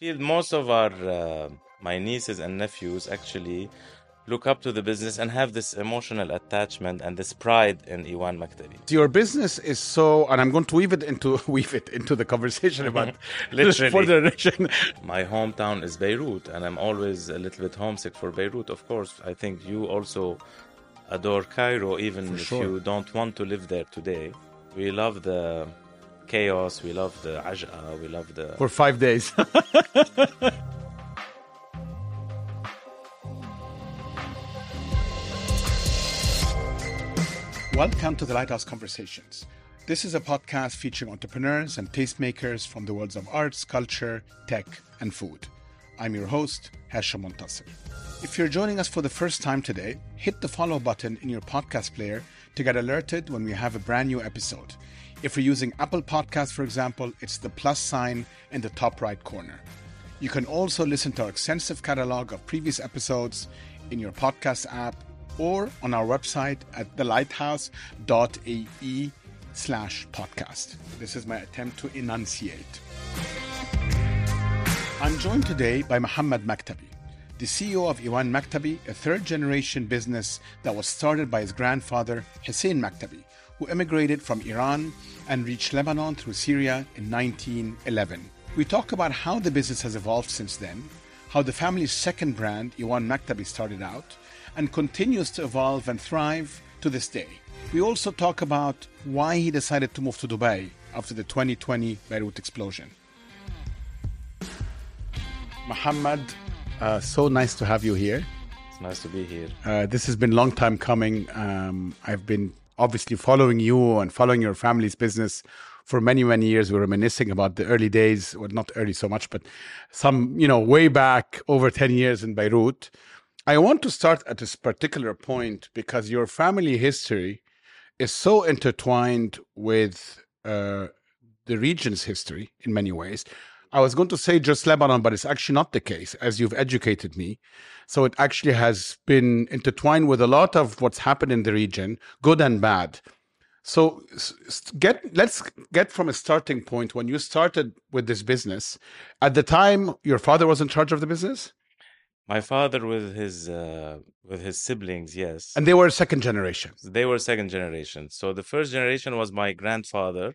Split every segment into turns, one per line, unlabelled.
feel most of our uh, my nieces and nephews actually look up to the business and have this emotional attachment and this pride in Iwan Maktabi.
Your business is so, and I'm going to weave it into weave it into the conversation about
Literally.
for the nation.
My hometown is Beirut, and I'm always a little bit homesick for Beirut. Of course, I think you also adore Cairo, even if
sure.
you don't want to live there today. We love the chaos, we love the aj'a, we love the.
for five days. Welcome to the Lighthouse Conversations. This is a podcast featuring entrepreneurs and tastemakers from the worlds of arts, culture, tech, and food. I'm your host, Hashem Montasser. If you're joining us for the first time today, hit the follow button in your podcast player to get alerted when we have a brand new episode. If you're using Apple Podcasts, for example, it's the plus sign in the top right corner. You can also listen to our extensive catalog of previous episodes in your podcast app or on our website at thelighthouse.ae slash podcast. This is my attempt to enunciate. I'm joined today by Mohamed Maktabi, the CEO of Iwan Maktabi, a third generation business that was started by his grandfather, Hussein Maktabi, who immigrated from Iran and reached Lebanon through Syria in 1911. We talk about how the business has evolved since then, how the family's second brand, Iwan Maktabi, started out, and continues to evolve and thrive to this day. We also talk about why he decided to move to Dubai after the 2020 Beirut explosion. Mohamed, uh, so nice to have you here.
It's nice to be here.
Uh, this has been a long time coming. Um, I've been obviously following you and following your family's business for many, many years. We're reminiscing about the early days, well, not early so much, but some, you know, way back over 10 years in Beirut. I want to start at this particular point because your family history is so intertwined with uh, the region's history in many ways. I was going to say just Lebanon, but it's actually not the case, as you've educated me. So it actually has been intertwined with a lot of what's happened in the region, good and bad. So get let's get from a starting point when you started with this business. At the time, your father was in charge of the business,
My father with his uh, with his siblings, yes.
and they were second generation.
They were second generation. So the first generation was my grandfather,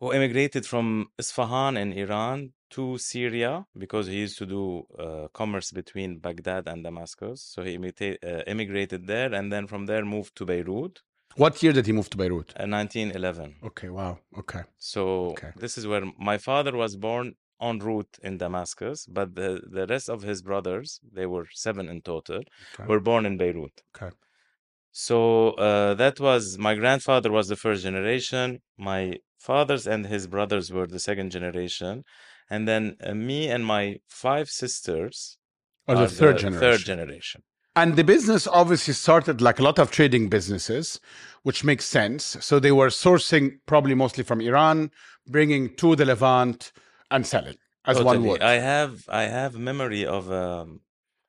who immigrated from Isfahan in Iran to Syria because he used to do uh, commerce between Baghdad and Damascus. So he imita- uh, immigrated there and then from there moved to Beirut
What year did he move to Beirut?
in 1911.
Okay, wow. Okay.
So
Okay.
this is where my father was born en route in Damascus, but the, the rest of his brothers, they were seven in total,
Okay.
were born in Beirut.
Okay.
So uh, that was my grandfather was the first generation. My fathers and his brothers were the second generation, and then uh, me and my five sisters
Or the
are
third generation.
Third generation.
And the business obviously started like a lot of trading businesses, which makes sense. So they were sourcing probably mostly from Iran, bringing to the Levant and selling as one
Totally.
would.
I have I have memory of um,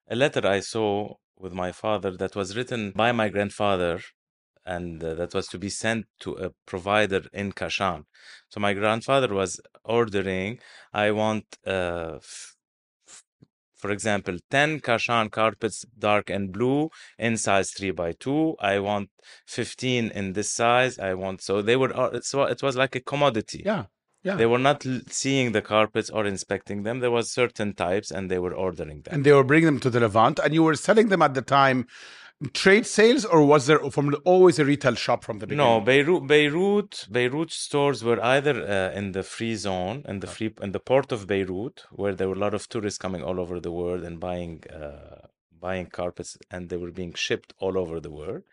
a letter I saw with my father that was written by my grandfather, and uh, that was to be sent to a provider in Kashan. So my grandfather was ordering. I want, uh, f- f- for example, ten Kashan carpets, dark and blue, in size three by two. I want fifteen in this size. I want so they were. uh, It's it was like a commodity.
yeah. Yeah.
They were not l- seeing the carpets or inspecting them. There was certain types, and they were ordering them.
and they were bringing them to the Levant, and you were selling them at the time trade sales, or was there from always a retail shop from the beginning?
No, Beirut, Beirut, Beirut stores were either uh, in the free zone, in the free, in the port of Beirut, where there were a lot of tourists coming all over the world and buying, uh, buying carpets, and they were being shipped all over the world,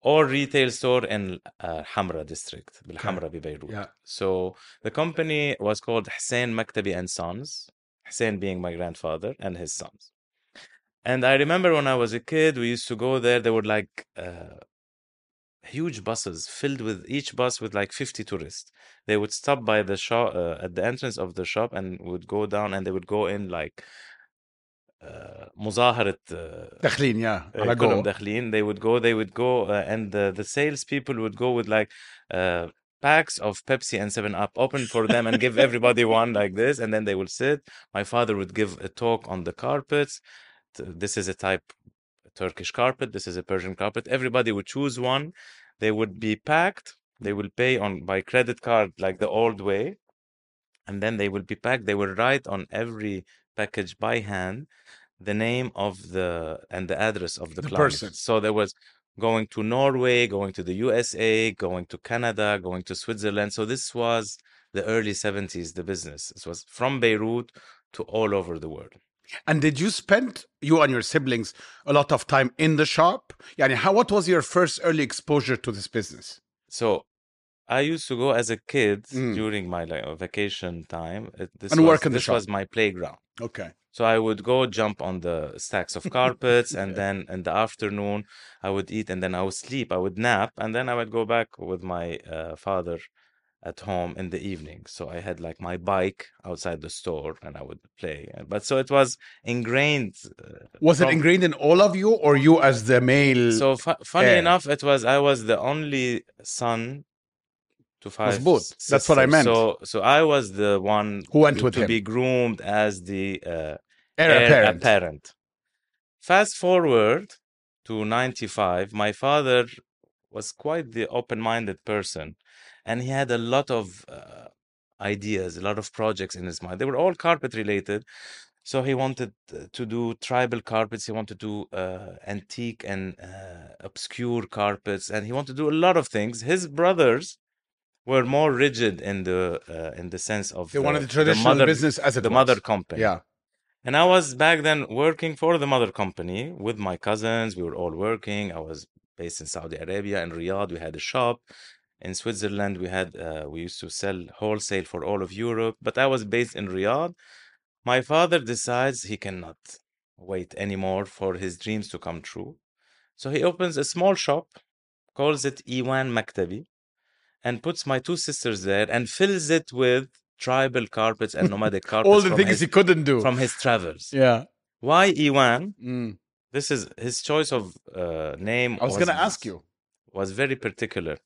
or retail store in uh, Hamra district, Hamra Beirut.
Yeah.
So the company was called Hussein Maktabi and Sons, Hussein being my grandfather and his sons. And I remember when I was a kid, we used to go there. There were like uh, huge buses filled with each bus with like 50 tourists. They would stop by the shop uh, at the entrance of the shop and would go down and they would go in like uh, مظاهرة uh,
داخلين yeah على
كلهم
go.
داخلين they would go they would go uh, and the, the sales people would go with like uh, packs of Pepsi and 7 Up, open for them and give everybody one like this, and then they will sit. My father would give a talk on the carpets. Th- This is a type Turkish carpet, this is a Persian carpet. Everybody would choose one. They would be packed. They will pay on by credit card like the old way. And then they will be packed. They will write on every package by hand the name of the and the address of the,
The
client.
person.
So there was going to Norway, going to the USA, going to Canada, going to Switzerland. So this was the early 70s, the business. This was from Beirut to all over the world.
And did you spend you and your siblings a lot of time in the shop? Yani, how what was your first early exposure to this business?
So I used to go as a kid
Mm.
during my like, vacation time. This
And
was,
work in the
this
shop.
was my playground.
Okay.
So I would go jump on the stacks of carpets, and then in the afternoon I would eat, and then I would sleep. I would nap, and then I would go back with my uh, father at home in the evening. So I had like my bike outside the store, and I would play. But so it was ingrained. Uh,
Was it ingrained in all of you, or you as the male?
So fu- funny
heir.
enough, it was I was the only son to five.
both. That's what I meant.
So so I was the one
Who went
to,
with
to
him?
be groomed as the uh,
heir
heir
apparent.
apparent. Fast forward to 95, my father was quite the open-minded person, and he had a lot of uh, ideas, a lot of projects in his mind. They were all carpet related. So he wanted uh, to do tribal carpets. He wanted to do uh, antique and uh, obscure carpets, and he wanted to do a lot of things. His brothers were more rigid in the uh, in the sense of
They wanted the
the
traditional
mother,
business as it
the
was.
mother company.
Yeah.
And I was back then working for the mother company with my cousins. We were all working. I was based in Saudi Arabia in Riyadh. We had a shop. In Switzerland, we had uh, we used to sell wholesale for all of Europe. But I was based in Riyadh. My father decides he cannot wait anymore for his dreams to come true. So he opens a small shop, calls it Iwan Maktabi, and puts my two sisters there and fills it with tribal carpets and nomadic carpets
All the things
his,
he couldn't do.
from his travels.
yeah.
Why Iwan?
Mm.
This is his choice of uh, name.
I was going to ask you.
Was very particular.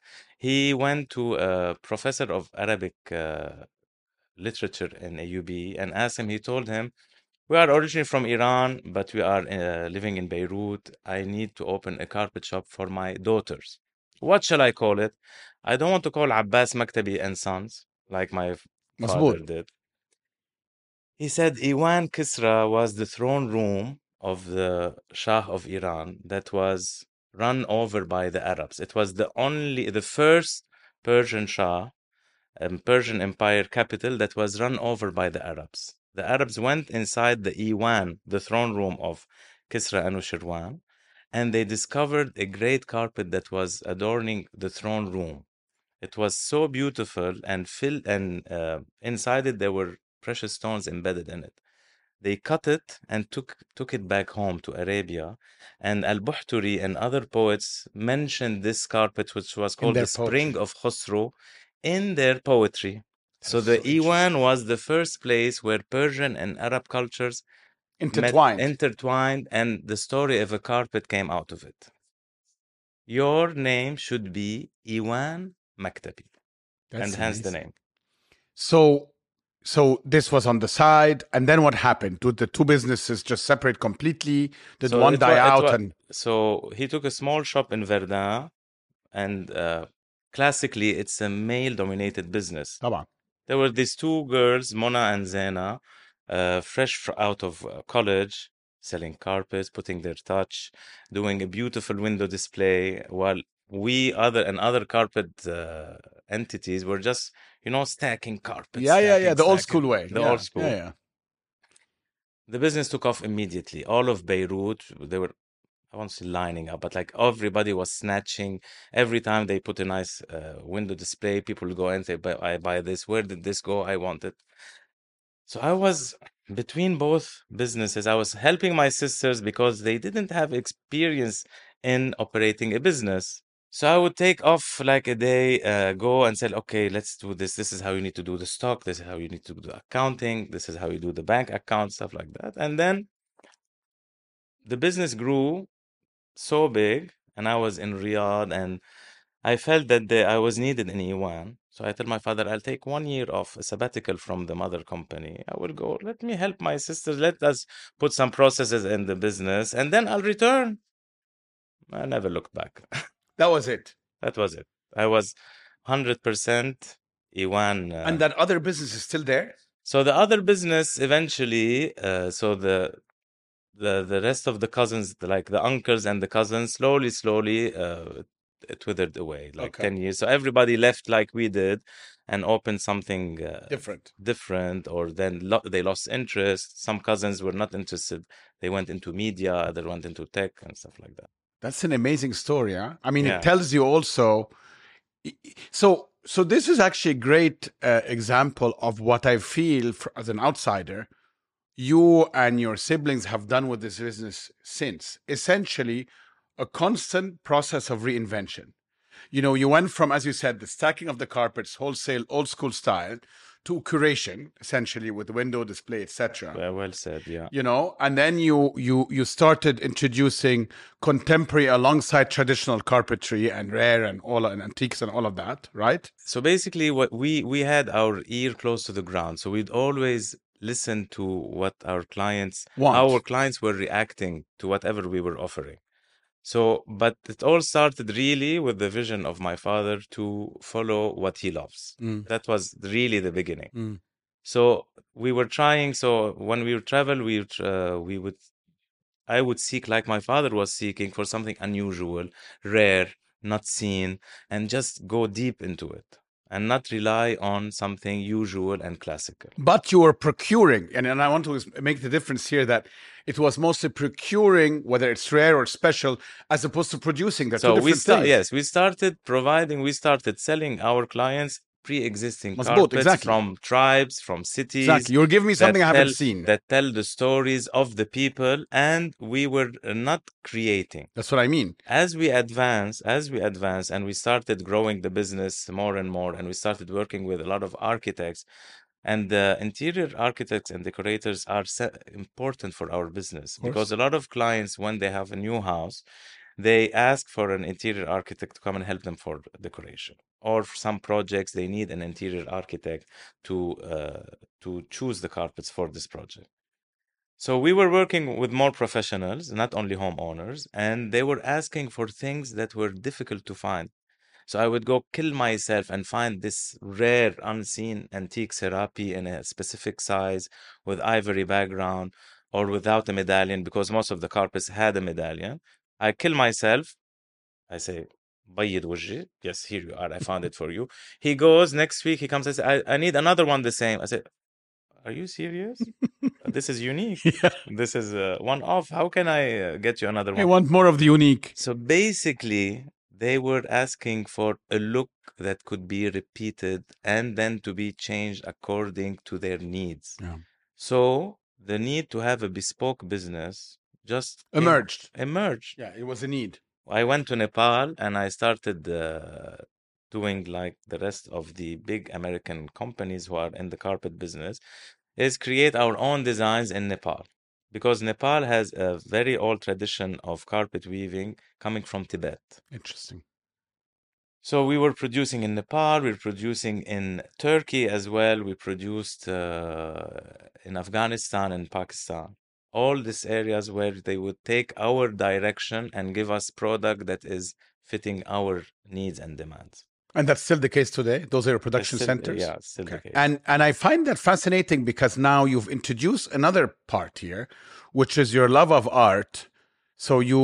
He went to a professor of Arabic uh, literature in AUB and asked him. He told him, "We are originally from Iran, but we are uh, living in Beirut. I need to open a carpet shop for my daughters. What shall I call it? I don't want to call Abbas Maktabi and Sons like my father did." He said Iwan Kisra was the throne room of the Shah of Iran that was run over by the Arabs. It was the only, the first Persian Shah, um, Persian Empire capital that was run over by the Arabs. The Arabs went inside the Iwan, the throne room of Kisra Anushirwan, and they discovered a great carpet that was adorning the throne room. It was so beautiful and filled, and uh, inside it there were precious stones embedded in it. They cut it and took took it back home to Arabia, and Al Buhturi and other poets mentioned this carpet, which was called the Spring of Khosrow, in their poetry. so
That's
the
so
Iwan was the first place where Persian and Arab cultures met-
Intertwined.
intertwined, and the story of a carpet came out of it. Your name should be Iwan Maktabi,
That's
and hence the name.
So, so this was on the side, and then what happened? Did the two businesses just separate completely? Did
So
one
it wa-
die
it
out?
wa-
and
So he took a small shop in Verdun, and uh, classically, it's a male-dominated business.
طبعا.
There were these two girls, Mona and Zena, uh, fresh fr- out of uh, college, selling carpets, putting their touch, doing a beautiful window display, while we other and other carpet uh, entities were just, you know, stacking carpets.
Yeah, yeah, yeah.
stacking,
The old
stacking.
school way.
The
yeah,
old school.
Yeah, yeah.
The business took off immediately. All of Beirut, they were, I won't say lining up, but like everybody was snatching. Every time they put a nice uh, window display, people go and say, "But I buy this. Where did this go? I want it." So I was between both businesses. I was helping my sisters because they didn't have experience in operating a business. So I would take off like a day, uh, go and say, okay, let's do this. This is how you need to do the stock. This is how you need to do the accounting. This is how you do the bank account, stuff like that. And then the business grew so big, and I was in Riyadh, and I felt that the, I was needed in Iwan. So I told my father, I'll take one year off, a sabbatical from the mother company. I will go. Let me help my sisters. Let us put some processes in the business, and then I'll return. I never looked back.
That was it.
that was it. I was hundred percent Iwan. Uh,
And that other business is still there?
so the other business eventually, uh, so the the the rest of the cousins, like the uncles and the cousins, slowly, slowly, uh, it withered away. Like
Okay.
ten years. So everybody left like we did, and opened something uh,
Different.
different, or then lo- they lost interest. Some cousins were not interested. They went into media. Other went into tech and stuff like that.
That's an amazing story, huh? I mean,
Yeah.
it tells you also. So, so this is actually a great uh, example of what I feel for, as an outsider. You and your siblings have done with this business since. Essentially, a constant process of reinvention. You know, you went from, as you said, the stacking of the carpets, wholesale, old school style, to curation, essentially with window display, etc
Well, well said. Yeah.
you know and then you you you started introducing contemporary alongside traditional carpentry and rare and all and antiques and all of that right
So basically, what we we had our ear close to the ground, so we'd always listen to what our clients
Want.
our clients were reacting to whatever we were offering. So, but it all started really with the vision of my father to follow what he loves.
Mm.
That was really the beginning.
Mm.
So we were trying. So when we would travel, we uh, we would, I would seek like my father was seeking for something unusual, rare, not seen, and just go deep into it and not rely on something usual and classical.
but you were procuring and, and i want to make the difference here that it was mostly procuring whether it's rare or special as opposed to producing two
So we start, yes, we started providing, we started selling our clients pre-existing carpets
exactly.
from tribes, from cities.
exactly you're giving me something i haven't
tell-
seen
That tell the stories of the people, and we were uh, not creating.
that's what i mean
As we advance, as we advance, and we started growing the business more and more, and we started working with a lot of architects, and the interior architects and decorators are important for our business because a lot of clients, when they have a new house, they ask for an interior architect to come and help them for decoration. Or for some projects, they need an interior architect to uh, to choose the carpets for this project. So we were working with more professionals, not only homeowners, and they were asking for things that were difficult to find. So I would go kill myself and find this rare, unseen antique Serapi in a specific size with ivory background or without a medallion because most of the carpets had a medallion. I kill myself. I say, بيض وجهي. Yes, here you are. I found it for you. He goes next week. He comes and says, I, I need another one the same. I said, Are you serious? this is unique.
yeah.
This is uh, one off. How can I uh, get you another
i
one?
want more of the unique
So basically, they were asking for a look that could be repeated and then to be changed according to their needs.
Yeah.
So the need to have a bespoke business just came-
emerged
emerged.
yeah it was a need
I went to Nepal and I started uh, doing like the rest of the big American companies who are in the carpet business is create our own designs in Nepal because Nepal has a very old tradition of carpet weaving coming from Tibet.
interesting
So we were producing in Nepal, we were producing in Turkey as well, we produced uh, in Afghanistan and Pakistan. All these areas where they would take our direction and give us product that is fitting our needs and demands.
and that's still the case today those are your production
Still-
centers
Yeah, still the case.
And and I find that fascinating because now you've introduced another part here, which is your love of art. So you,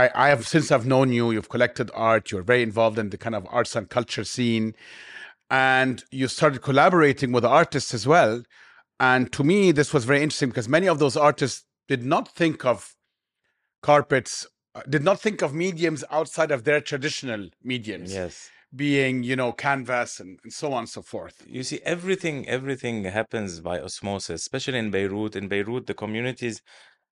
I, I have since I've known you, you've collected art. You're very involved in the kind of arts and culture scene, and you started collaborating with artists as well. And to me, this was very interesting because many of those artists did not think of carpets, uh, did not think of mediums outside of their traditional mediums
yes.
being, you know, canvas and, and so on and so forth.
You see, everything everything happens by osmosis, especially in Beirut. In Beirut, the communities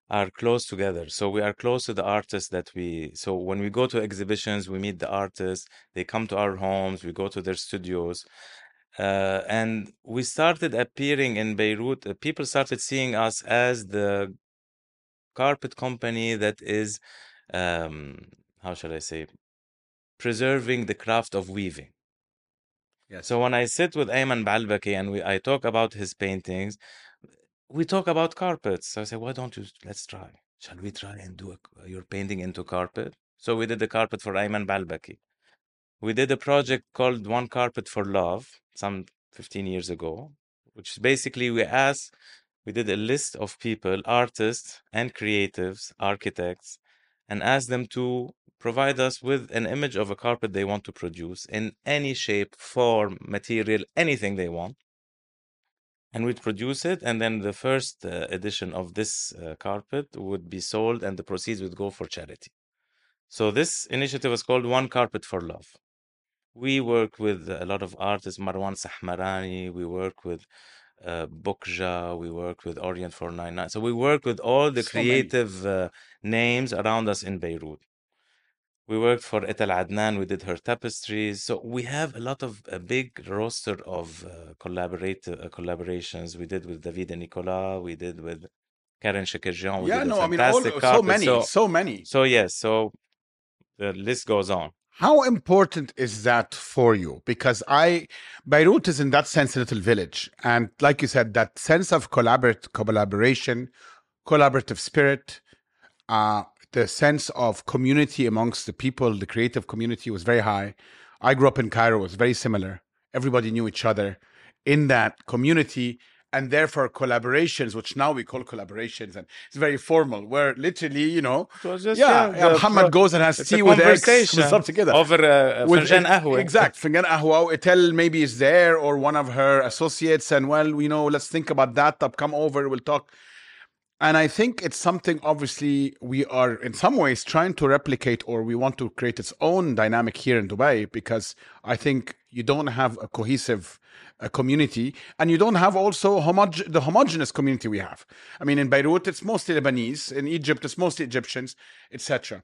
are close together. So we are close to the artists that we so when we go to exhibitions, we meet the artists, they come to our homes, we go to their studios. Uh, and we started appearing in Beirut. uh, people started seeing us as the carpet company that is, um, how shall I say, preserving the craft of weaving.
Yes.
So when I sit with Ayman Baalbaki and we, I talk about his paintings, we talk about carpets. So I say, why don't you, let's try. Shall we try and do a, your painting into carpet? So we did the carpet for Ayman Baalbaki. We did a project called One Carpet for Love some 15 years ago, which basically we asked, we did a list of people, artists and creatives, architects, and asked them to provide us with an image of a carpet they want to produce in any shape, form, material, anything they want. And we'd produce it, and then the first uh, edition of this uh, carpet would be sold, and the proceeds would go for charity. So this initiative was called One Carpet for Love. We work with a lot of artists, Marwan Sahmarani. We work with uh, Bokja. We work with Orient 499. So we work with all the
So many.
creative uh, names around us in Beirut. We worked for Etel Adnan. We did her tapestries. So we have a lot of a big roster of uh, collaborate uh, collaborations. We did with David and Nicolas. We did with Karen Chekerdjian. We
yeah,
did a
no, I mean, all,
fantastic
so
carpet.
many,
So,
so many.
so yes. So the list goes on.
How important is that for you? Because I, Beirut is in that sense a little village, and like you said, that sense of collaborate, collaboration, collaborative spirit, uh, the sense of community amongst the people, the creative community was very high. I grew up in Cairo; it was very similar. Everybody knew each other in that community, and therefore collaborations, which now we call collaborations, and it's very formal, where literally, you know,
so just,
yeah,
yeah,
Mohamed goes and has tea with X, together
over uh,
with,
Ahwa.
Exact, Finjan Ahwa. Etel maybe is there or one of her associates, and well, you know, let's think about that. Come over, we'll talk. And I think it's something obviously we are in some ways trying to replicate or we want to create its own dynamic here in Dubai because I think you don't have a cohesive uh, community and you don't have also homog- the homogenous community we have. I mean, in Beirut, it's mostly Lebanese. In Egypt, it's mostly Egyptians, etc.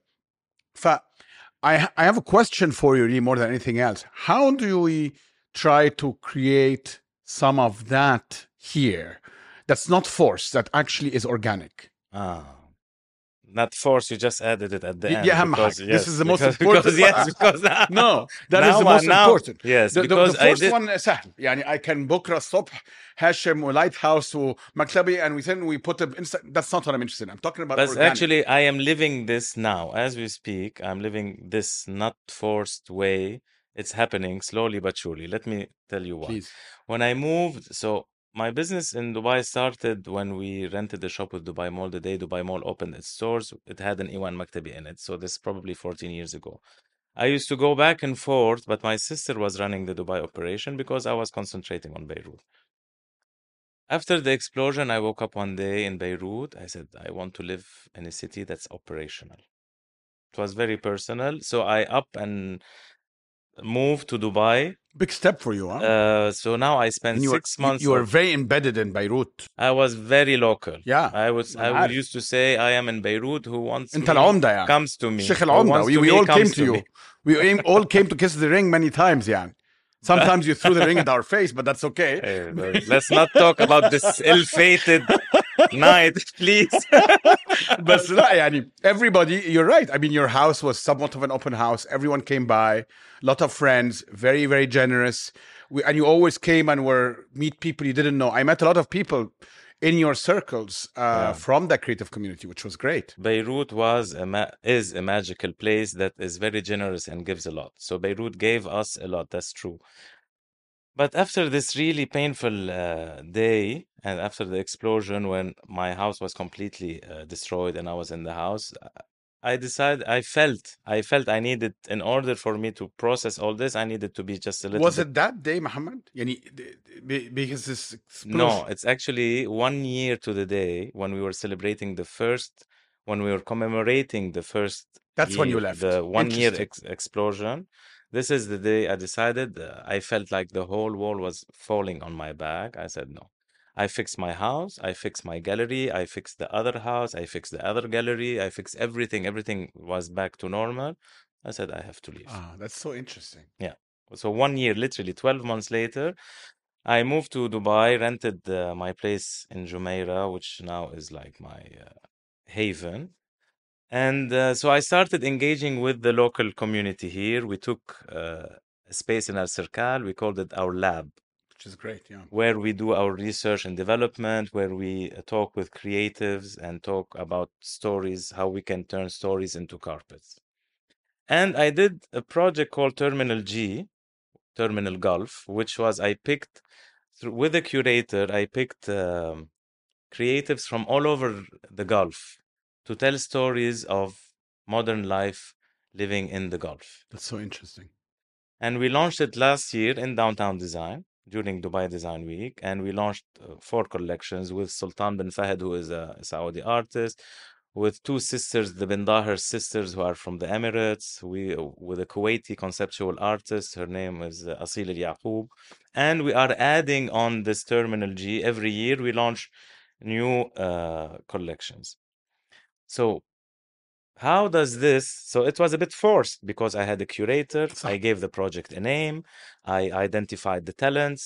I, I have a question for you, really, more than anything else. How do we try to create some of that here that's not forced, that actually is organic?
Ah Not force, you just added it at the
Y-
end.
yeah, أهم
because,
حاجة.
yes,
This is the most
because,
important
Because, yes,
part.
because
No, that
Now
is the
I-
most
now-
important.
Yes,
The, the,
because
the
I
first
did.
one سهل يعني I can بكرة الصبح هاشم ولايت هاوس ومكتبي and we then we put it inside. That's not what I'm interested in. I'm talking about
But
organic.
actually, I am living this now as we speak. I'm living this not forced way. It's happening slowly but surely. Let me tell you why.
Please.
When I moved, so my business in Dubai started when we rented the shop with Dubai Mall. The day Dubai Mall opened its stores, it had an Iwan Maktabi in it. So this is probably 14 years ago. I used to go back and forth, but my sister was running the Dubai operation because I was concentrating on Beirut. After the explosion, I woke up one day in Beirut. I said, I want to live in a city that's operational. It was very personal. So I up and moved to Dubai.
Big step for you, huh?
Uh, so now I
spend
six months.
You
were
very embedded in Beirut.
I was very local.
Yeah,
I was. I,
I
used to say I am in Beirut. Who wants? In
Al-Umda, yeah.
comes to me.
Sheikh
Al-Umda.
We, we all came to, you. We all came to kiss the ring many times, yeah. Sometimes you threw the ring at our face, but that's okay.
Hey, let's not talk about this ill-fated night, please.
But لا, يعني, everybody, you're right. I mean, your house was somewhat of an open house. Everyone came by, a lot of friends, very, very generous. We, and you always came and were meet people you didn't know. I met a lot of people in your circles uh,
Yeah.
from that creative community, which was great.
Beirut was a ma- is a magical place that is very generous and gives a lot. So Beirut gave us a lot. That's true. but after this really painful uh, day, and after the explosion, when my house was completely uh, destroyed and I was in the house, uh, I decided I felt I felt I needed in order for me to process all this, I needed to be just a little.
Was
bit...
it that day, Mohamed? Yani, because this explosion...
no, it's actually one year to the day when we were celebrating the first, when we were commemorating the first.
That's year, when you left.
The one year ex- explosion, this is the day I decided. Uh, I felt like the whole wall was falling on my back. I said no. I fixed my house. I fixed my gallery. I fixed the other house. I fixed the other gallery. I fixed everything. Everything was back to normal. I said I have to leave.
Ah, that's so interesting. Yeah.
So one year, literally 12 months later, I moved to Dubai, rented uh, my place in Jumeirah, which now is like my uh, haven. And uh, so I started engaging with the local community here. We took uh, a space in Alserkal. We called it our lab,
Which is great. Yeah.
where we do our research and development, where we uh, talk with creatives and talk about stories, how we can turn stories into carpets. And I did a project called Terminal G, Terminal Gulf, which was I picked through, with a curator, I picked um, creatives from all over the Gulf to tell stories of modern life living in the Gulf.
That's so interesting.
And we launched it last year in downtown design during Dubai Design Week. And we launched uh, four collections with Sultan bin Fahd, who is a Saudi artist, with two sisters, the bin Daher sisters, who are from the Emirates, we with a Kuwaiti conceptual artist. Her name is uh, Asil Al Yaqub. And we are adding on this Terminal G every year. We launch new uh, collections. So how does this so it was a bit forced because i had a curator i gave the project a name i identified the talents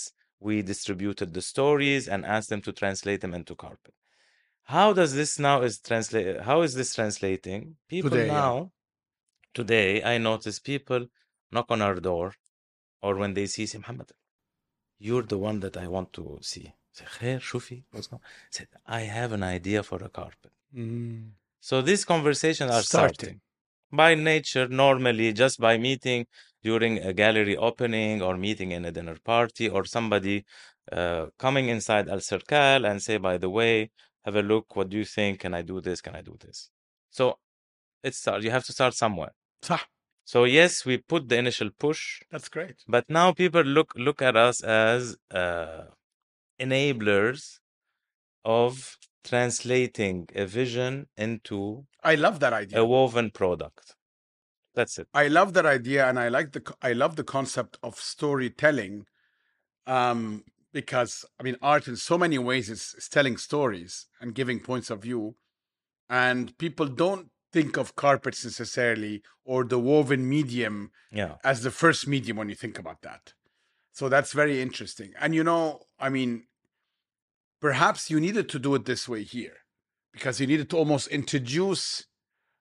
we distributed the stories and asked them to translate them into carpet how does this now is translate how is this translating people
Today, yeah.
now today i notice people knock on our door or when they see say Mohamed you're the one that i want to see say "Khair, shufi what's going on?" said i have an idea for a carpet
Mm.
So these conversations are starting.
Starting.
by nature, normally, just by meeting during a gallery opening or meeting in a dinner party or somebody uh, coming inside Alserkal and say, by the way, have a look. What do you think? Can I do this? Can I do this? So it starts. You have to start somewhere. So yes, we put the initial push,
That's great.
but now people look look at us as uh, enablers of translating a vision into
I love that idea.
a woven product. That's it.
I love that idea, and I like the I love the concept of storytelling, um, because I mean, art in so many ways is, is telling stories and giving points of view, and people don't think of carpets necessarily or the woven medium
Yeah.
as the first medium when you think about that. So that's very interesting. And you know, I mean, perhaps you needed to do it this way here because you needed to almost introduce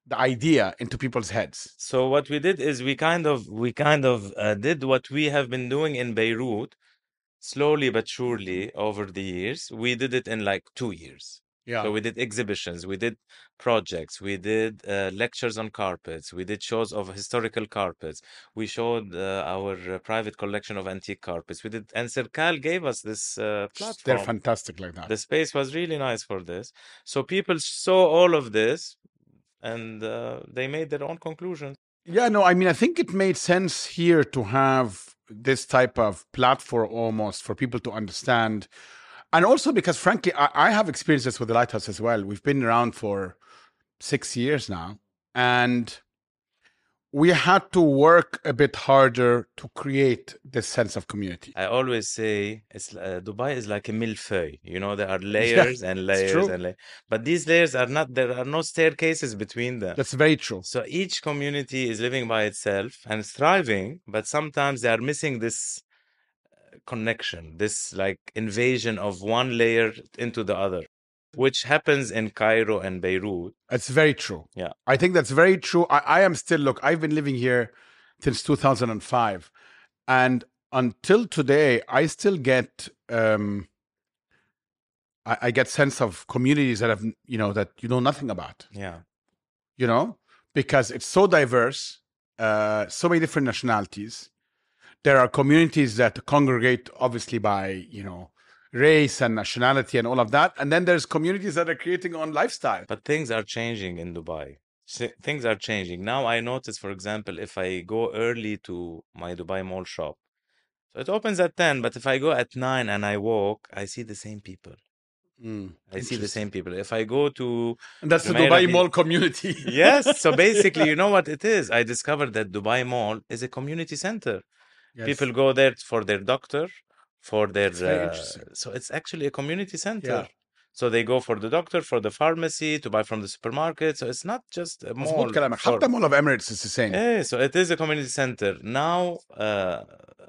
the idea into people's heads.
So what we did is we kind of we kind of uh, did what we have been doing in Beirut, slowly but surely over the years. We did it in like two years.
Yeah.
So we did exhibitions, we did projects, we did uh, lectures on carpets, we did shows of historical carpets. We showed uh, our uh, private collection of antique carpets. We did, and Circal gave us this uh,
They're fantastic like that.
The space was really nice for this. So people saw all of this, and uh, they made their own conclusions.
Yeah, no, I mean, I think it made sense here to have this type of platform almost for people to understand. And also because, frankly, I, I have experiences with the Lighthouse as well. We've been around for six years now. And we had to work a bit harder to create this sense of community.
I always say it's uh, Dubai is like a millefeuille. You know, there are layers and layers and layers, but these layers are not. There are no staircases between them.
That's very true.
So each community is living by itself and thriving, but sometimes they are missing this connection, this like invasion of one layer into the other, which happens in Cairo and Beirut.
It's very true.
Yeah.
I think that's very true. I, I am still, look, I've been living here since 2005. And until today, I still get, um, I, I get sense of communities that have, you know, that you know nothing about,
Yeah.
you know, because it's so diverse, uh, so many different nationalities. There are communities that congregate obviously by, you know, race and nationality and all of that. And then there's communities that are creating on lifestyle.
But things are changing in Dubai. Things are changing. Now I notice, for example, if I go early to my Dubai Mall shop, so it opens at 10, but if I go at 9 and I walk, I see the same people.
Mm,
I see the same people. If I go to
And that's the Dubai. Mall community.
yes, so basically, you know what it is? I discovered that Dubai Mall is a community center.
Yes.
People go there for their doctor, for their.
That's very
uh,
interesting.
so it's actually a community center.
Yeah.
So they go for the doctor, for the pharmacy, to buy from the supermarket. So it's not just a mall.
مظبوط كلامك
for-
حتى Mall of Emirates is the same.
Yeah, so it is a community center. Now, uh,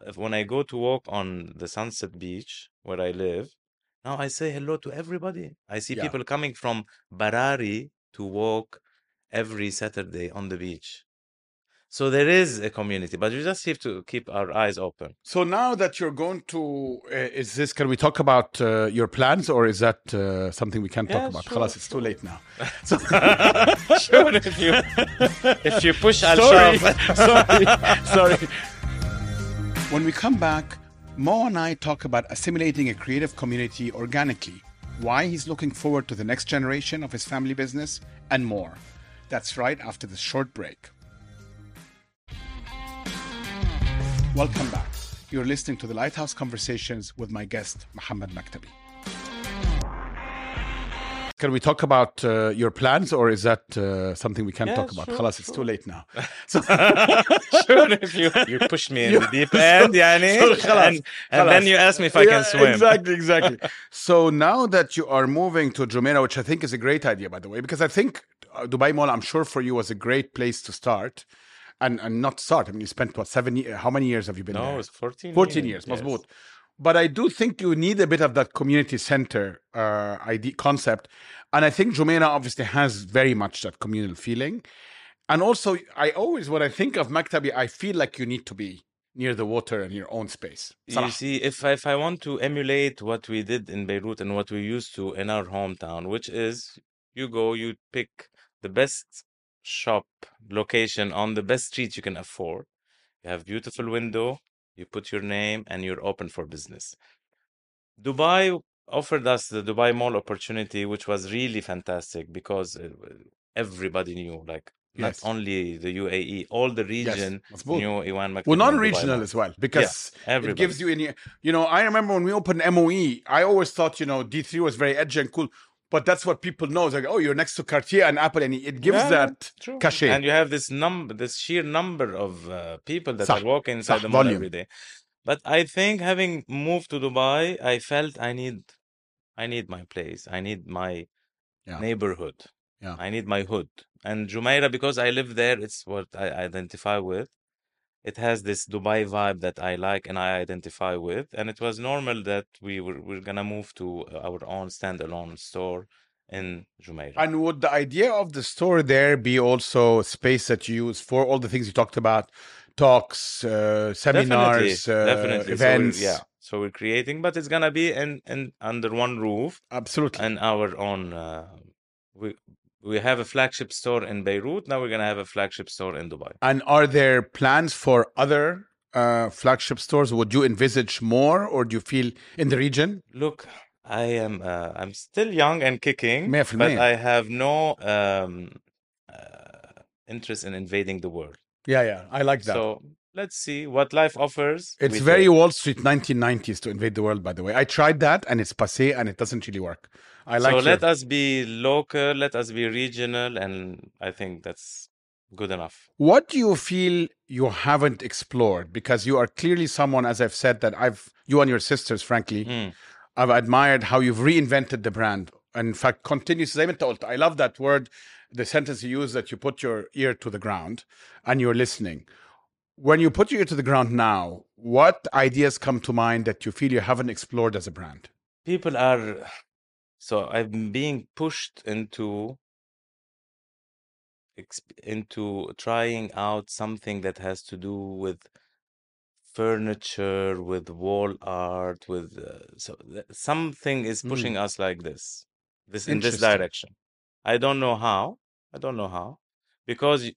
if- when I go to walk on the Sunset Beach where I live, now I say hello to everybody. I see
Yeah.
people coming from Barari to walk every Saturday on the beach. So there is a community, but we just have to keep our eyes open.
So now that you're going to, uh, is this? Can we talk about uh, your plans, or is that uh, something we can't talk about?
sure,
Khalas, it's too late now. So,
sure, if you if you push Al
sorry, sorry, sorry. When we come back, Mo and I talk about assimilating a creative community organically, why he's looking forward to the next generation of his family business, and more. That's right after this short break. Welcome back. You're listening to the Lighthouse Conversations with my guest, Mohamed Maktabi. Can we talk about uh, your plans, or is that uh, something we can't
yeah,
talk about?
Sure,
Halas, sure. it's too late now. So
sure, if you you pushed me in the deep end, Yani,
so,
and, and then you asked me if I
yeah,
can swim.
Exactly, exactly. so now that you are moving to Jumeirah, which I think is a great idea, by the way, because I think uh, Dubai Mall, I'm sure for you, was a great place to start and and not start. I mean, you spent what seven? years? how many years have you been?
No,
there?
it's fourteen.
Fourteen years,
years
yes. But I do think you need a bit of that community center uh, idea concept, and I think Jumeirah obviously has very much that communal feeling, and also I always when I think of Maktabi, I feel like you need to be near the water and your own space.
Salah.
You
see, if if I want to emulate what we did in Beirut and what we used to in our hometown, which is you go, you pick the best shop location on the best street you can afford. You have beautiful window, you put your name, and you're open for business. Dubai offered us the Dubai Mall opportunity, which was really fantastic because uh, everybody knew, like not
Yes.
only the UAE, all the region
mazboot.
knew Iwan Maktabi
Well, non-regional as well, because it gives you any. You know, I remember when we opened MOE, I always thought you know D three was very edgy and cool, but that's what people know. It's like, oh, you're next to Cartier and Apple, and it gives
Yeah,
that
True.
cachet.
And you have this number, this sheer number of uh, people that
صح.
are walking inside
صح.
the mall
Volume.
every day. But I think having moved to Dubai, I felt I need, I need my place. I need my
Yeah.
neighborhood.
Yeah.
I need my hood. And Jumeirah, because I live there, it's what I identify with. It has this Dubai vibe that I like and I identify with. And it was normal that we were we're gonna move to our own standalone store in Jumeirah.
And would the idea of the store there be also space that you use for all the things you talked about, talks, uh, seminars,
definitely,
uh,
definitely. So
events?
yeah. So we're creating, but it's gonna be in, in under one roof
absolutely.
and our own. Uh, we we have a flagship store in Beirut. Now we're gonna have a flagship store in Dubai.
And are there plans for other uh, flagship stores? Would you envisage more, or do you feel in the region?
Look, I am uh, I'm still young and kicking, but I have no um, uh, interest in invading the world.
Yeah, yeah, I like that.
So let's see what life offers.
It's very
take.
Wall Street 1990s to invade the world, by the way. I tried that and it's passé and it doesn't really work. I like.
So
your...
let us be local. Let us be regional, and I think that's good enough.
What do you feel you haven't explored? Because you are clearly someone, as I've said, that I've you and your sisters, frankly,
mm.
I've admired how you've reinvented the brand. In fact, continuous. I love that word, the sentence you use that you put your ear to the ground and you're listening. When you put your ear to the ground now, what ideas come to mind that you feel you haven't explored as a brand?
People are so I'm being pushed into into trying out something that has to do with furniture, with wall art, with uh, so th- something is pushing Mm, us like this, this in this direction. I don't know how. I don't know how, because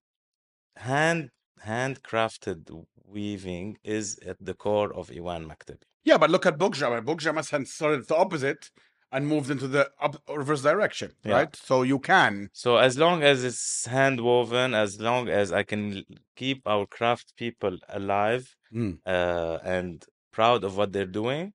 hand handcrafted weaving is at the core of Iwan Maktabi.
Yeah, but look at Bokja. Bokja Masan started the opposite and moved into the up, reverse direction,
Yeah.
right? So you can.
So as long as it's hand woven, as long as I can keep our craft people alive
Mm.
uh, and proud of what they're doing,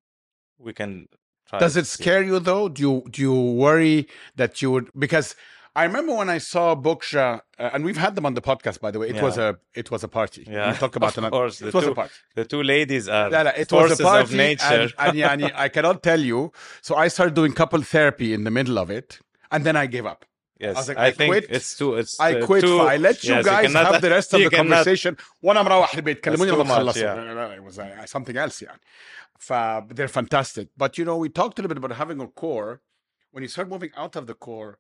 we can try.
Does it scare you though? Do you do you worry that you would because I remember when I saw Bokja, uh, and we've had them on the podcast, by the way. It yeah. was a it was a party.
Yeah,
we talk about
of course, it.
It was
two, a
party.
The two ladies are
yeah, yeah, it
forces was
a party
of nature.
And, and, and, I cannot tell you. So I started doing couple therapy in the middle of it, and then I gave up.
Yes,
I, was like,
I,
I
think
quit.
it's too. It's
I
uh,
quit.
Too,
I let you
yes,
guys you
cannot,
have the rest of the conversation. One مروح البيت كلموني لما خلصت. It was uh, something else, Yeah. They're fantastic. But you know, we talked a little bit about having a core. When you start moving out of the core,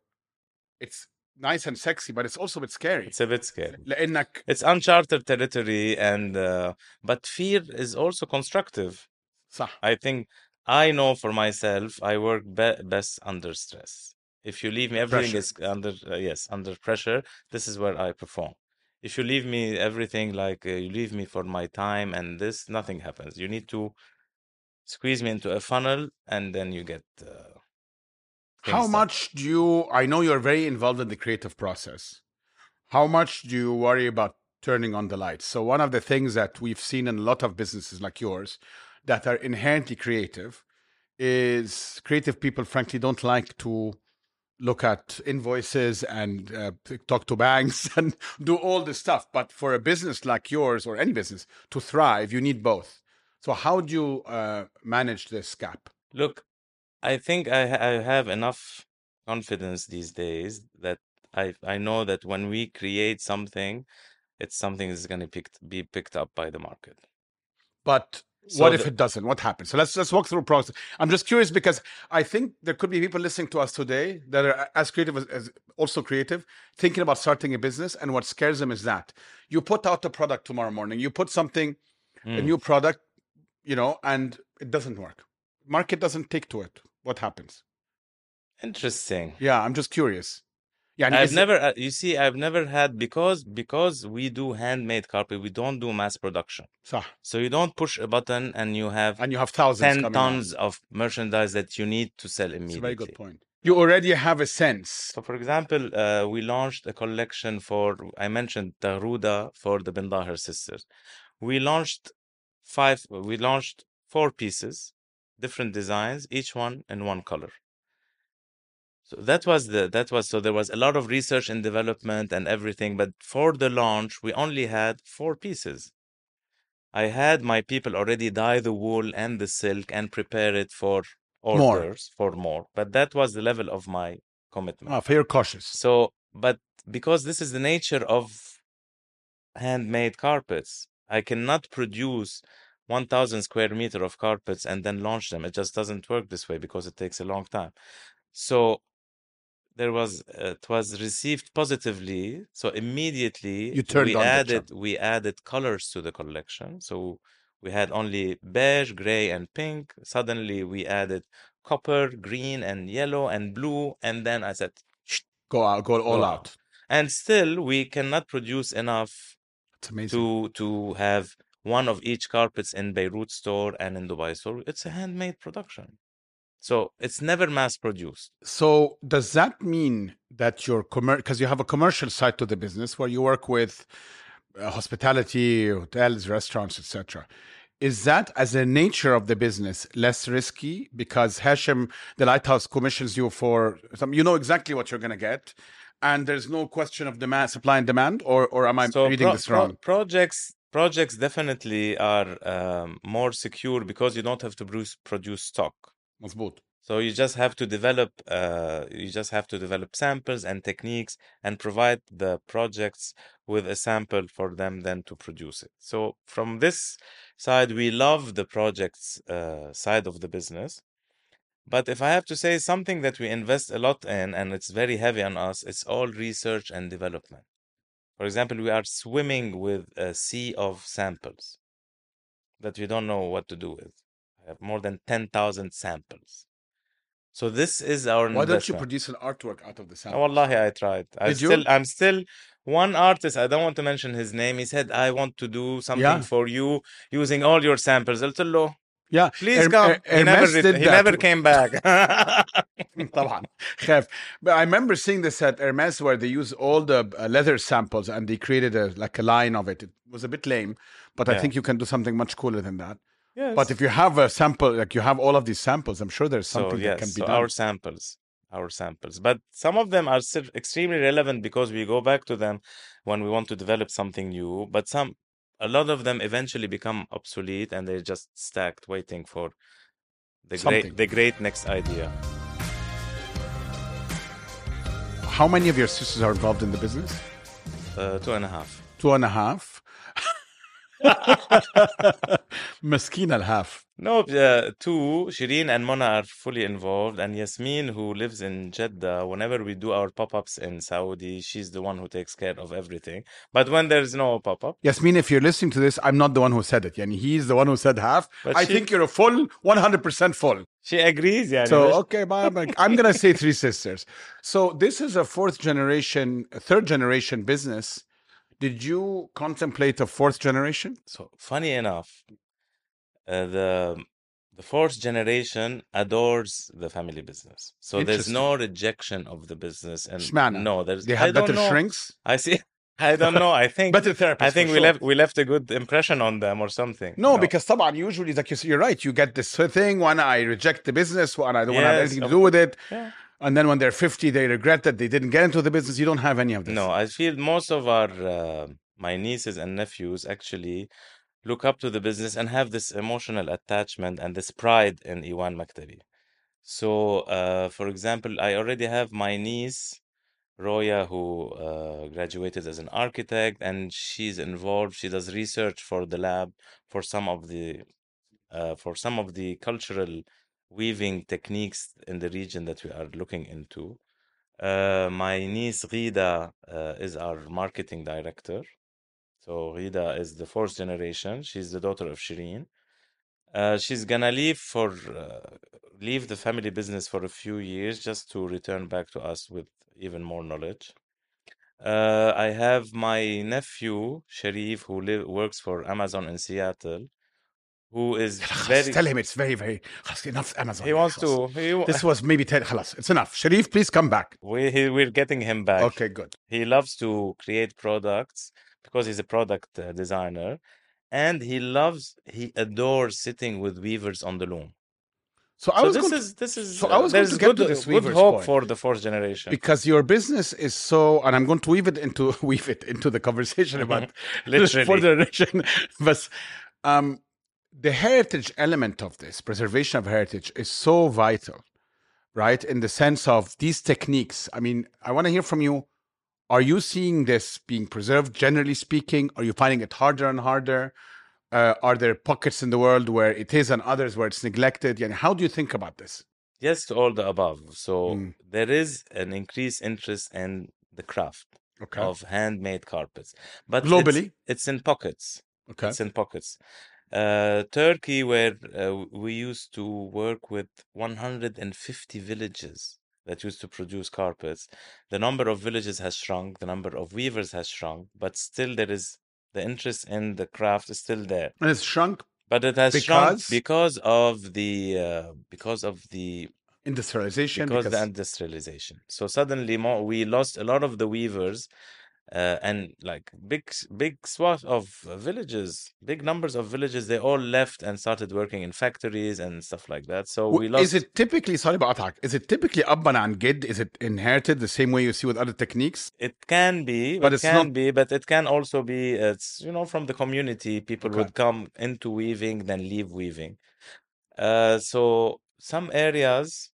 it's nice and sexy, but it's also a bit scary.
It's a bit scary.
لأنك
It's uncharted territory, and uh, but fear is also constructive.
صح
I think I know for myself, I work be- best under stress. If you leave me, everything
Pressure.
is under uh, yes under pressure. This is where I perform. If you leave me everything like uh, you leave me for my time and this, nothing happens. You need to squeeze me into a funnel, and then you get. Uh,
how much do you? I know you're very involved in the creative process. How much do you worry about turning on the lights? So one of the things that we've seen in a lot of businesses like yours that are inherently creative is creative people, frankly, don't like to look at invoices and uh, talk to banks and do all this stuff. But for a business like yours or any business to thrive, you need both. So how do you uh, manage this gap?
Look, I think I, ha- I have enough confidence these days that I I know that when we create something, it's something that's going to pick, be picked up by the market.
But
So
what if
the-
it doesn't? What happens? So let's let's walk through a process. I'm just curious because I think there could be people listening to us today that are as creative as, as also creative, thinking about starting a business, and what scares them is that you put out a product tomorrow morning, you put something, a
Mm.
new product, you know, and it doesn't work. Market doesn't take to it. What happens?
Interesting.
Yeah, I'm just curious. Yeah,
I've never, uh, you see, I've never had because because we do handmade carpet, we don't do mass production.
صح.
So you don't push a button and you have
and you have thousands
10
coming out.
tons of merchandise that you need to sell immediately.
a very good point. You already have a sense.
So, for example, uh, we launched a collection for, I mentioned Taruda for the Ben Daher sisters. We launched five, we launched four pieces, different designs, each one in one color. So that was the, that was, so there was a lot of research and development and everything, but for the launch, we only had four pieces. I had my people already dye the wool and the silk and prepare it for
More.
orders for more, but that was the level of my commitment.
Ah, you're cautious.
So, but because this is the nature of handmade carpets, I cannot produce 1000 square meter of carpets and then launch them. It just doesn't work this way because it takes a long time. So, there was uh, it was received positively. So immediately
You turned
we added we added colors to the collection. So we had only beige, gray, and pink. Suddenly we added copper, green, and yellow and blue. And then I said,
Go out, go all
Go
out.
and still we cannot produce enough to to have one of each carpets in Beirut store and in Dubai store. It's a handmade production. So it's never mass produced.
So does that mean that your commercial, because you have a commercial side to the business where you work with uh, hospitality, hotels, restaurants, etc. Is that, as a nature of the business, less risky because Hashem, the lighthouse, commissions you for some, you know exactly what you're going to get, and there's no question of demand, supply and demand, or or am I
so
reading
pro-
this
pro-
wrong?
projects projects definitely are um, more secure because you don't have to produce, produce stock.
مظبوط.
So you just have to develop uh, you just have to develop samples and techniques and provide the projects with a sample for them then to produce it. So from this side, we love the projects uh, side of the business. But if I have to say something that we invest a lot in and it's very heavy on us, it's all research and development. For example, we are swimming with a sea of samples that we don't know what to do with. I have more than 10,000 samples. So this is our
Why don't you
investment.
produce an artwork out of the
Oh,
sample?
Wallahi, I tried. I
Did you?
still, I'm still one artist. I don't want to mention his name. He said, "I want to do something
Yeah.
for you using all your samples." قلت له,
Yeah,
"Please
Herm-
come."
Her-
he never,
Hermes
ret-
did
he
that.
never came back.
طبعا خاف but I remember seeing this at Hermes where they use all the uh, leather samples and they created a like a line of it it was a bit lame but I
Yeah.
think you can do something much cooler than that
yes.
but if you have a sample like you have all of these samples I'm sure there's something
so yes,
that can be
so
done
our samples, our samples, but some of them are still extremely relevant because we go back to them when we want to develop something new. But some, a lot of them eventually become obsolete and they're just stacked, waiting for the
Something.
great, the great next idea.
how many of your sisters are involved in the business
Uh, two and a half.
two and a half Maskeen half.
No, uh, two, Shireen and Mona are fully involved, and Yasmin, who lives in Jeddah, whenever we do our pop-ups in Saudi, she's the one who takes care of everything. But when there's no pop-up,
Yasmin, if you're listening to this, I'm not the one who said it. Yani he's the one who said half.
But
I
she-
think you're a full, 100% full.
she agrees, yeah.
So okay, but I'm, I'm gonna say three sisters. So this is a fourth generation, third generation business. Did you contemplate a fourth generation?
So funny enough, uh, the um, the fourth generation adores the family business. So there's no rejection of the business. And
Shmana.
no, there's
they have better shrinks.
I see. I don't know. I think
better therapist.
I think we
sure.
left we left a good impression on them or something.
No, no. because someone usually like you, are right. You get this thing. One, I reject the business. One, I don't yes, want to have anything to do with it.
Yeah
and then when they're 50, they regret that they didn't get into the business. You don't have any of this.
No, I feel most of our uh, my nieces and nephews actually look up to the business and have this emotional attachment and this pride in Iwan Maktabi. So, uh, for example, I already have my niece Roya, who uh, graduated as an architect, and she's involved. She does research for the lab for some of the uh, for some of the cultural weaving techniques in the region that we are looking into. Uh, my niece Rida uh, is our marketing director. So Rida is the fourth generation. She's the daughter of Shireen. Uh, she's gonna leave for uh, leave the family business for a few years just to return back to us with even more knowledge. Uh, I have my nephew Sharif who works for Amazon in Seattle, who is
خلاص,
very.
tell him it's very, very خلاص, enough Amazon.
He wants
خلاص.
to. He,
This was maybe 10. خلاص, it's enough. Sharif, please come back.
we he, we're getting him back.
Okay, good.
He loves to create products because he's a product uh, designer, and he loves, he adores sitting with weavers on the loom.
So I
So
was
this
going to-
is this is
so I
uh,
was going
there's
to get
good
to this
good
weavers
hope
point.
for the fourth generation.
because your business is so and i'm going to weave it into weave it into the conversation about
Literally.
for generation but um the heritage element of this preservation of heritage is so vital right in the sense of these techniques i mean i want to hear from you are you seeing this being preserved generally speaking are you finding it harder and harder uh, are there pockets in the world where it is and others where it's neglected and how do you think about this
Yes to all the above. So
Mm.
there is an increased interest in the craft
okay
of handmade carpets, but it's-
Globally?
it's, in pockets.
okay
It's in pockets. Uh, Turkey, where uh, we used to work with 150 villages that used to produce carpets, the number of villages has shrunk, the number of weavers has shrunk, but still there is the interest in the craft is still there.
and it's shrunk
But it has shrunk
Because?
because of the uh, because of the
industrialization
because the industrialization. So suddenly more, we lost a lot of the weavers uh, and like big big swath of villages, big numbers of villages. They all left and started working in factories and stuff like that. So we lost.
Is it typically sorry about that? Is it typically abban and gid? Is it inherited the same way you see with other techniques?
It can be,
But
it can
not-
be, but it can also be. It's you know from the community, people
Okay.
would come into weaving, then leave weaving. Uh, so some areas,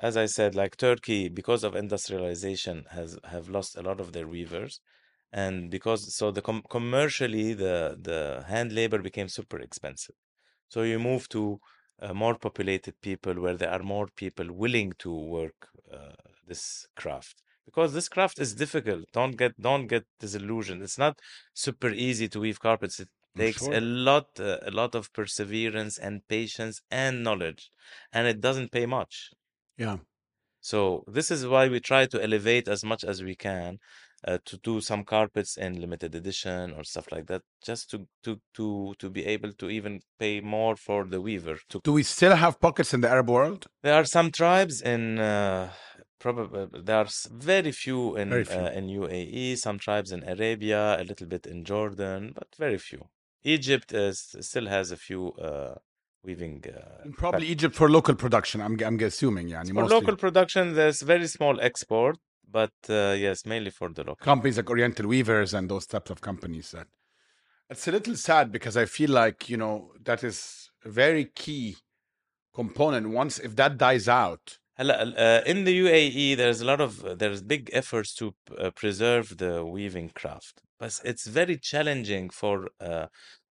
as I said, like Turkey, because of industrialization, has have lost a lot of their weavers, and because so the com commercially the the hand labor became super expensive. So you move to uh, more populated people where there are more people willing to work uh, this craft because this craft is difficult. Don't get don't get disillusioned. It's not super easy to weave carpets. It takes
sure.
a lot uh, a lot of perseverance and patience and knowledge, and it doesn't pay much.
Yeah.
So this is why we try to elevate as much as we can uh, to do some carpets in limited edition or stuff like that, just to to to to be able to even pay more for the weaver. To
Do we still have pockets in the Arab world?
there are some tribes in uh, probably there are very few in
Very few.
Uh, in UAE, some tribes in Arabia, a little bit in Jordan, but very few. Egypt is, still has a few uh, weaving. Uh,
probably Egypt for local production. I'm I'm assuming. Yeah.
For local production, there's very small export, but uh, yes, mainly for the local
companies like Oriental Weavers and those types of companies. That it's a little sad because I feel like you know that is a very key component. Once if that dies out,
uh, uh, in the UAE, there's a lot of uh, there's big efforts to preserve the weaving craft, but it's very challenging for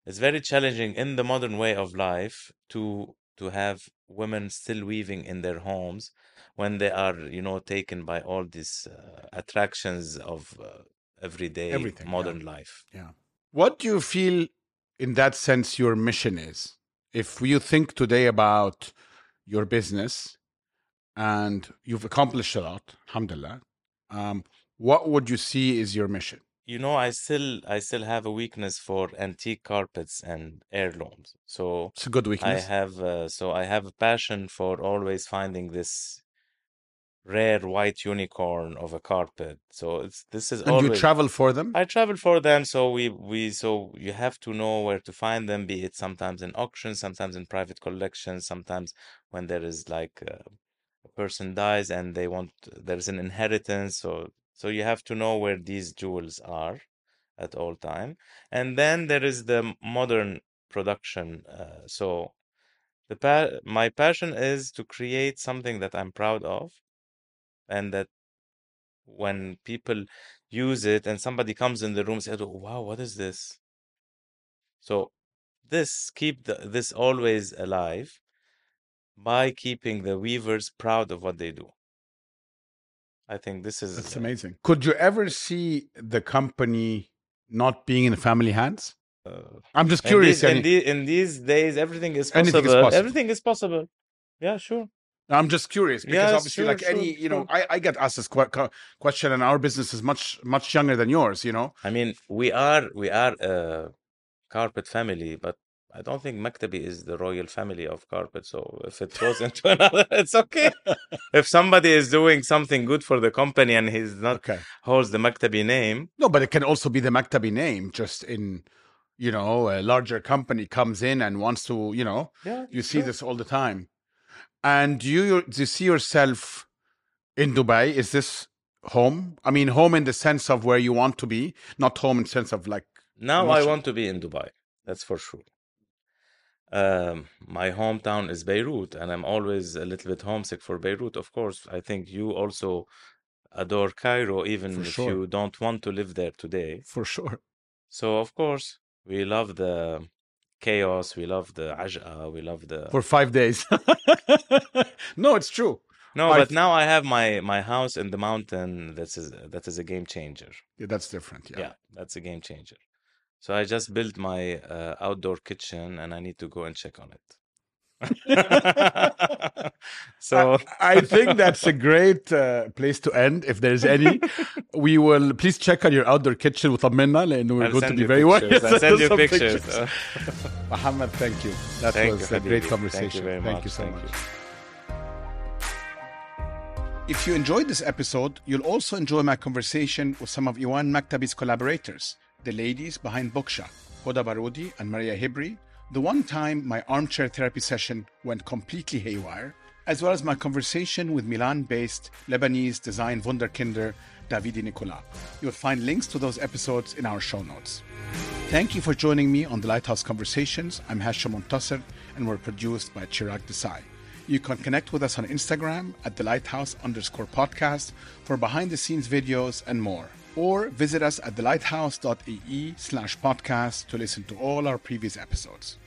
it's very challenging in the modern way of life to to have women still weaving in their homes when they are you know taken by all these uh, attractions of uh, everyday
Everything, yeah.
modern life
Yeah. What do you feel in that sense your mission is? If you think today about your business and you've accomplished a lot, alhamdulillah, um, what would you see is your mission?
You know i still i still have a weakness for antique carpets and heirlooms so
It's a good
i
weakness.
have uh, so i have a passion for always finding this rare white unicorn of a carpet so it's this is
and you
always
travel for them?
I travel for them, so we we so you have to know where to find them. Be it sometimes in auctions, sometimes in private collections, sometimes when there is like uh, a person dies and they want there's an inheritance. So so you have to know where these jewels are at all time. And then there is the modern production. Uh, so the pa- my passion is to create something that I'm proud of, and that when people use it and somebody comes in the room says, "Oh, wow, what is this?" So this keep the, this always alive by keeping the weavers proud of what they do. I think this is
That's amazing. Could you ever see the company not being in family hands?
uh,
I'm just curious.
these, in,
yani.
the, in these days, everything is possible.
Is possible.
Everything is possible. Yeah, sure.
I'm just curious because
Yes,
obviously,
sure,
like
sure,
any, you know,
sure.
I, I get asked this co- question, and our business is much much younger than yours. You know,
I mean, we are we are a carpet family, but I don't think Maktabi is the royal family of carpet. So if it goes into another, it's okay. if somebody is doing something good for the company and he's not
okay.
holds the Maktabi name,
No, but it can also be the Maktabi name, just in, you know, a larger company comes in and wants to, you know,
yeah,
you see
sure.
this all the time. And do you do you see yourself in Dubai? Is this home? I mean, home in the sense of where you want to be, not home in the sense of like.
Now I want to be in Dubai. That's for sure. Um, my hometown is Beirut, and I'm always a little bit homesick for Beirut. Of course, I think you also adore Cairo, even
For
if
sure.
you don't want to live there today.
For sure.
So of course, we love the chaos, we love the aj'a, we love the
For five days. no, it's true.
No,
I
but now I have my my house in the mountain. That is that is a game changer.
Yeah, that's different.
Yeah,
Yeah.
that's a game changer. So I just built my uh, outdoor kitchen, and I need to go and check on it. so
I think that's a great uh, place to end. If there's any, we will please check on your outdoor kitchen with Aminna, and we're
I'll
going to be very well.
I'll send you
Some
pictures.
pictures. Mohamed, thank you. That
Thank
was
you,
a great conversation.
Thank you very
Thank you so
Thank
much.
you.
If you enjoyed this episode, you'll also enjoy my conversation with some of Iwan Maktabi's collaborators, the ladies behind Bokja, Hoda Baroudi and Maria Hibri, the one time my armchair therapy session went completely haywire, as well as my conversation with Milan based Lebanese design wunderkinder Davide Nicola. You'll find links to those episodes in our show notes. Thank you for joining me on the Lighthouse Conversations. I'm Hashem Montasser, and we're produced by Chirag Desai. You can connect with us on Instagram at the Lighthouse underscore podcast for behind the scenes videos and more or visit us at thelighthouse.ee slash podcast to listen to all our previous episodes.